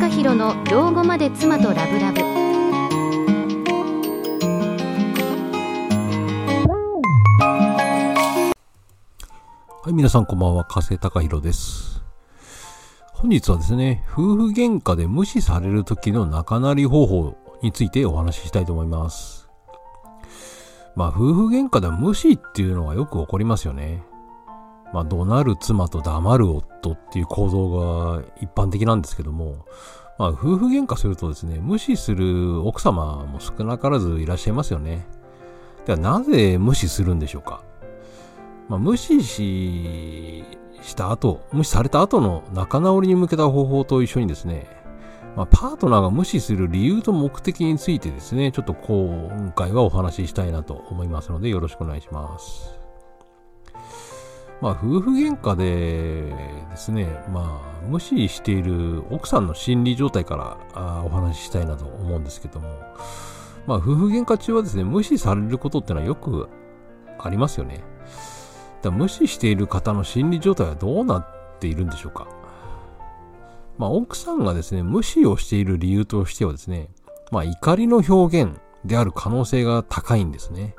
隆弘の老後まで妻とラブラブはい、皆さんこんばんは、加瀬隆弘です。本日はですね、夫婦喧嘩で無視される時の仲なり方法についてお話ししたいと思います。まあ、夫婦喧嘩で無視っていうのがよく起こりますよね。まあ、怒鳴る妻と黙る夫っていう構造が一般的なんですけども、まあ、夫婦喧嘩するとですね、無視する奥様も少なからずいらっしゃいますよね。では、なぜ無視するんでしょうか？まあ、無視しした後、無視された後の仲直りに向けた方法と一緒にですね、まあ、パートナーが無視する理由と目的についてですね、ちょっと今回はお話ししたいなと思いますので、よろしくお願いします。まあ、夫婦喧嘩でですね、まあ、無視している奥さんの心理状態からあお話ししたいなと思うんですけども、まあ、夫婦喧嘩中はですね、無視されることってのはよくありますよね。だ無視している方の心理状態はどうなっているんでしょうか。まあ、奥さんがですね、無視をしている理由としてはですね、まあ、怒りの表現である可能性が高いんですね。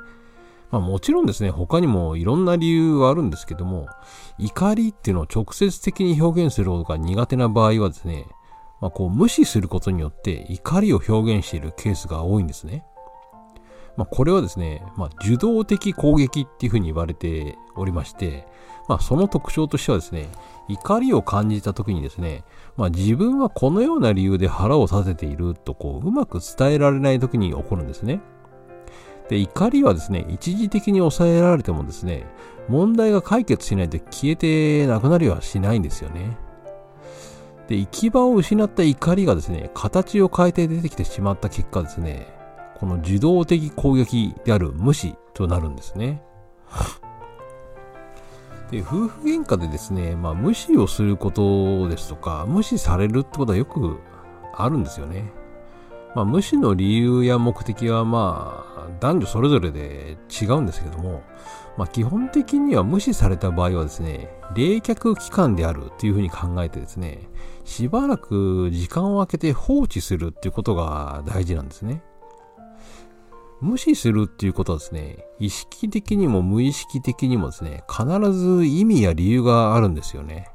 まあ、もちろんですね、他にもいろんな理由はあるんですけども、怒りっていうのを直接的に表現することが苦手な場合はですね、まあ、こう無視することによって怒りを表現しているケースが多いんですね。まあ、これはですね、まあ、受動的攻撃っていうふうに言われておりまして、まあ、その特徴としてはですね、怒りを感じた時にですね、まあ、自分はこのような理由で腹を立てているとこう、うまく伝えられない時に起こるんですね。で、怒りはですね、一時的に抑えられてもですね、問題が解決しないと消えてなくなりはしないんですよね。で、行き場を失った怒りがですね、形を変えて出てきてしまった結果ですね、この受動的攻撃である無視となるんですね。で、夫婦喧嘩でですね、まあ無視をすることですとか、無視されるってことはよくあるんですよね。まあ無視の理由や目的はまあ男女それぞれで違うんですけども、まあ基本的には無視された場合はですね、冷却期間であるというふうに考えてですね、しばらく時間を空けて放置するっていうことが大事なんですね。無視するっていうことはですね、意識的にも無意識的にもですね、必ず意味や理由があるんですよね。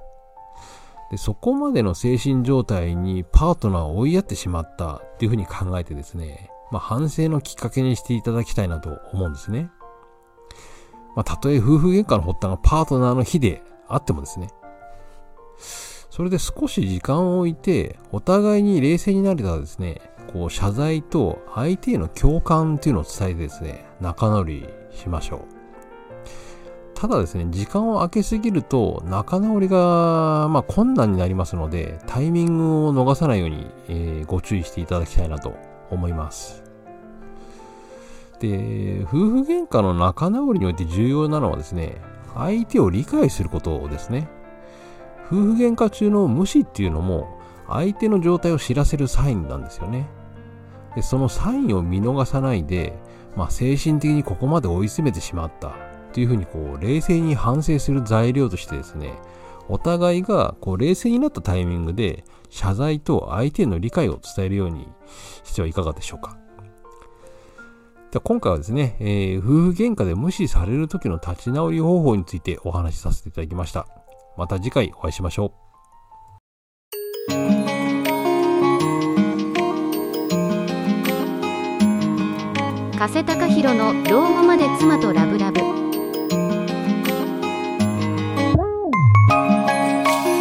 で、そこまでの精神状態にパートナーを追いやってしまったっていうふうに考えてですね、まあ反省のきっかけにしていただきたいなと思うんですね。まあたとえ夫婦喧嘩の発端がパートナーの日であってもですね、それで少し時間を置いて、お互いに冷静になれたらですね、こう謝罪と相手への共感っていうのを伝えてですね、仲直りしましょう。ただですね、時間を空けすぎると仲直りが、まあ、困難になりますので、タイミングを逃さないように、えーご注意していただきたいなと思います。で、夫婦喧嘩の仲直りにおいて重要なのはですね、相手を理解することですね。夫婦喧嘩中の無視っていうのも、相手の状態を知らせるサインなんですよね。でそのサインを見逃さないで、まあ、精神的にここまで追い詰めてしまったっていうふうにこう冷静に反省する材料としてですね、お互いがこう冷静になったタイミングで謝罪と相手への理解を伝えるようにしてはいかがでしょうか。では今回はですね、えー夫婦喧嘩で無視される時の立ち直り方法についてお話しさせていただきました。また次回お会いしましょう。加瀬隆弘の老後まで妻とラブラブ